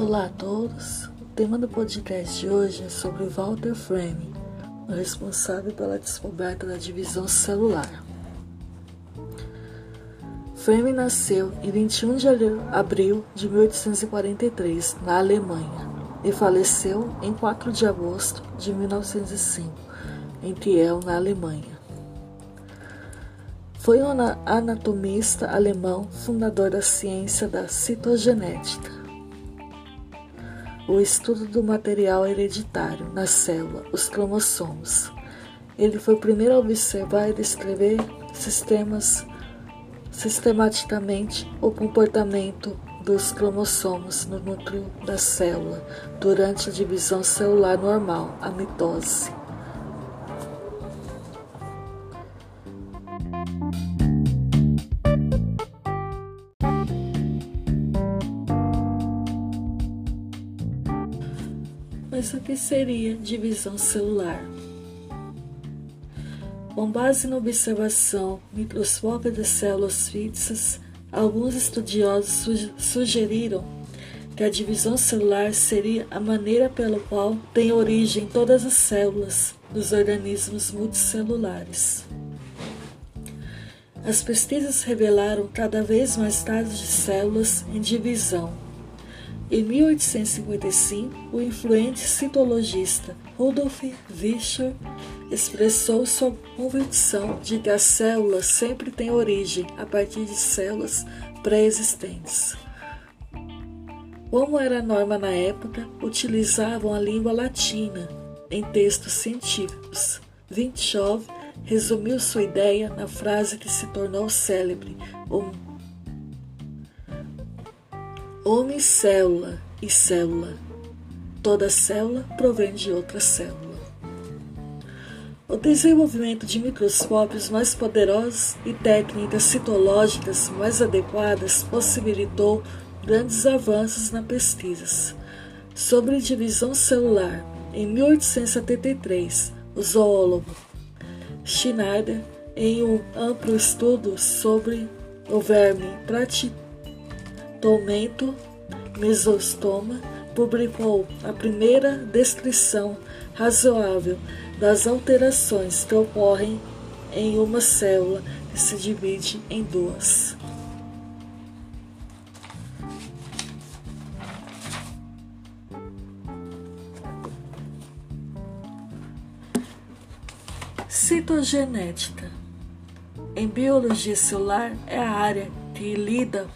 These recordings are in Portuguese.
Olá a todos. O tema do podcast de hoje é sobre Walter Frame, o responsável pela descoberta da divisão celular. Frame nasceu em 21 de abril de 1843 na Alemanha e faleceu em 4 de agosto de 1905 em Kiel, na Alemanha. Foi um anatomista alemão, fundador da ciência da citogenética, o estudo do material hereditário na célula, os cromossomos. Ele foi o primeiro a observar e descrever sistemas sistematicamente o comportamento dos cromossomos no núcleo da célula durante a divisão celular normal, a mitose. O que seria divisão celular? Com base na observação microscópica de células fixas, alguns estudiosos sugeriram que a divisão celular seria a maneira pela qual tem origem todas as células dos organismos multicelulares. As pesquisas revelaram cada vez mais casos de células em divisão em 1855, o influente citologista Rudolf Virchow expressou sua convicção de que as células sempre têm origem a partir de células pré-existentes. Como era norma na época, utilizavam a língua latina em textos científicos. Virchow resumiu sua ideia na frase que se tornou célebre: Homem-célula e célula. Toda célula provém de outra célula. O desenvolvimento de microscópios mais poderosos e técnicas citológicas mais adequadas possibilitou grandes avanços na pesquisa. Sobre divisão celular, em 1873, o zoólogo Schneider, em um amplo estudo sobre o verme Tomento Mesostoma publicou a primeira descrição razoável das alterações que ocorrem em uma célula que se divide em duas. Citogenética. Em biologia celular é a área que lida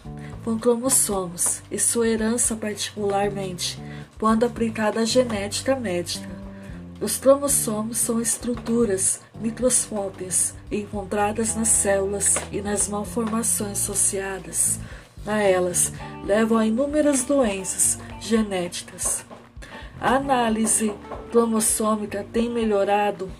com cromossomos e sua herança particularmente, quando aplicada à genética médica. Os cromossomos são estruturas microscópicas encontradas nas células e nas malformações associadas a elas levam a inúmeras doenças genéticas. A análise cromossômica tem melhorado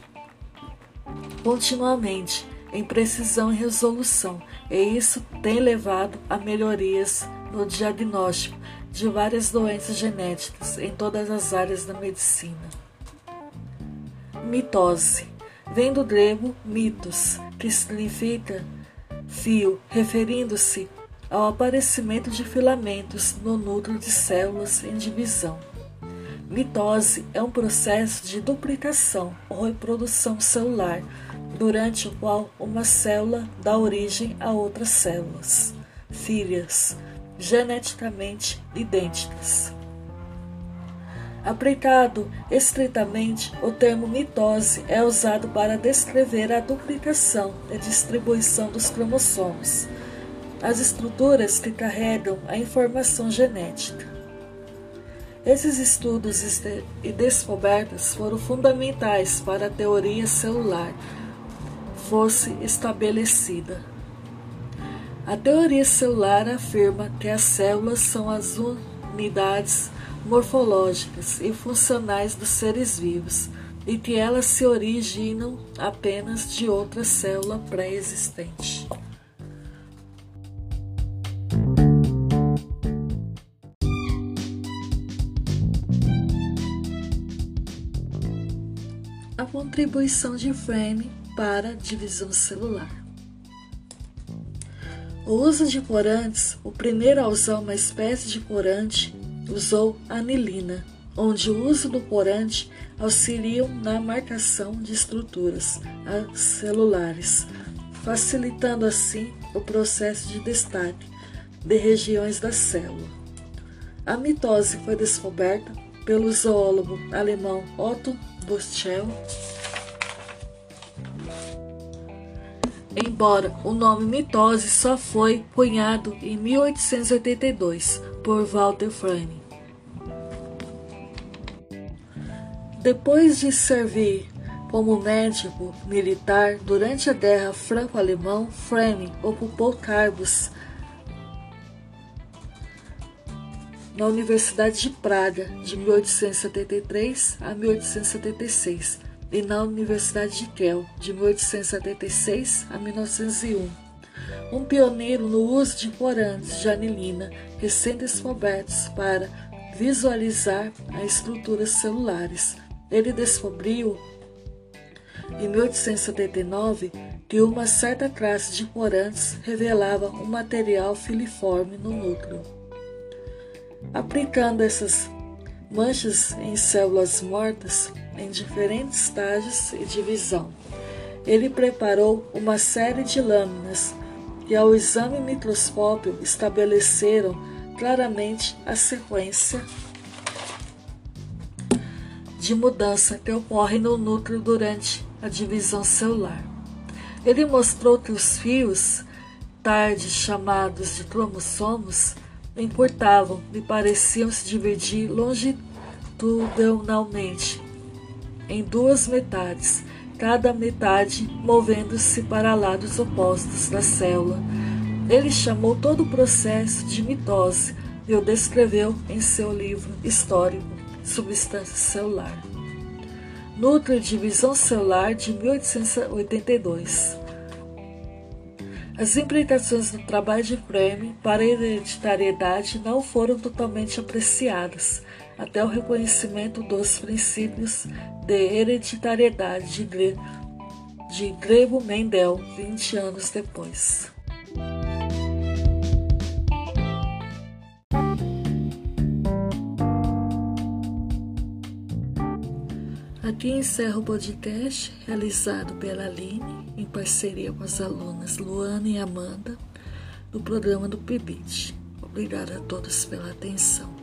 continuamente em precisão e resolução, e isso tem levado a melhorias no diagnóstico de várias doenças genéticas em todas as áreas da medicina. Mitose vem do grego mitos, que significa fio, referindo-se ao aparecimento de filamentos no núcleo de células em divisão. Mitose é um processo de duplicação ou reprodução celular durante o qual uma célula dá origem a outras células, filhas, geneticamente idênticas. Aplicado estritamente, o termo mitose é usado para descrever a duplicação e distribuição dos cromossomos, as estruturas que carregam a informação genética. Esses estudos e descobertas foram fundamentais para a teoria celular fosse estabelecida. A teoria celular afirma que as células são as unidades morfológicas e funcionais dos seres vivos e que elas se originam apenas de outra célula pré-existente. A contribuição de Frame para divisão celular. O uso de corantes, o primeiro a usar uma espécie de corante usou anilina, onde o uso do corante auxilia na marcação de estruturas celulares, facilitando assim o processo de destaque de regiões da célula. A mitose foi descoberta pelo zoólogo alemão Otto Buschel. Embora o nome mitose só foi cunhado em 1882 por Walter Frame. Depois de servir como médico militar durante a Guerra Franco-Alemã, Frame ocupou cargos na Universidade de Praga de 1873 a 1876 e na Universidade de Kiel de 1876 a 1901. Um pioneiro no uso de corantes de anilina recém-descobertos para visualizar as estruturas celulares. Ele descobriu em 1879 que uma certa classe de corantes revelava um material filiforme no núcleo. Aplicando essas manchas em células mortas em diferentes estágios e divisão, ele preparou uma série de lâminas que, ao exame microscópio, estabeleceram claramente a sequência de mudança que ocorre no núcleo durante a divisão celular. Ele mostrou que os fios, tarde chamados de cromossomos, encurtavam e pareciam se dividir longitudinalmente em duas metades, cada metade movendo-se para lados opostos da célula. Ele chamou todo o processo de mitose e o descreveu em seu livro histórico Substância Celular. De Divisão Celular de 1882. As implicações do trabalho de Frame para a hereditariedade não foram totalmente apreciadas até o reconhecimento dos princípios de hereditariedade de, de Grego Mendel 20 anos depois. Aqui encerro o podcast realizado pela Aline em parceria com as alunas Luana e Amanda do programa do PIBIT. Obrigada a todos pela atenção.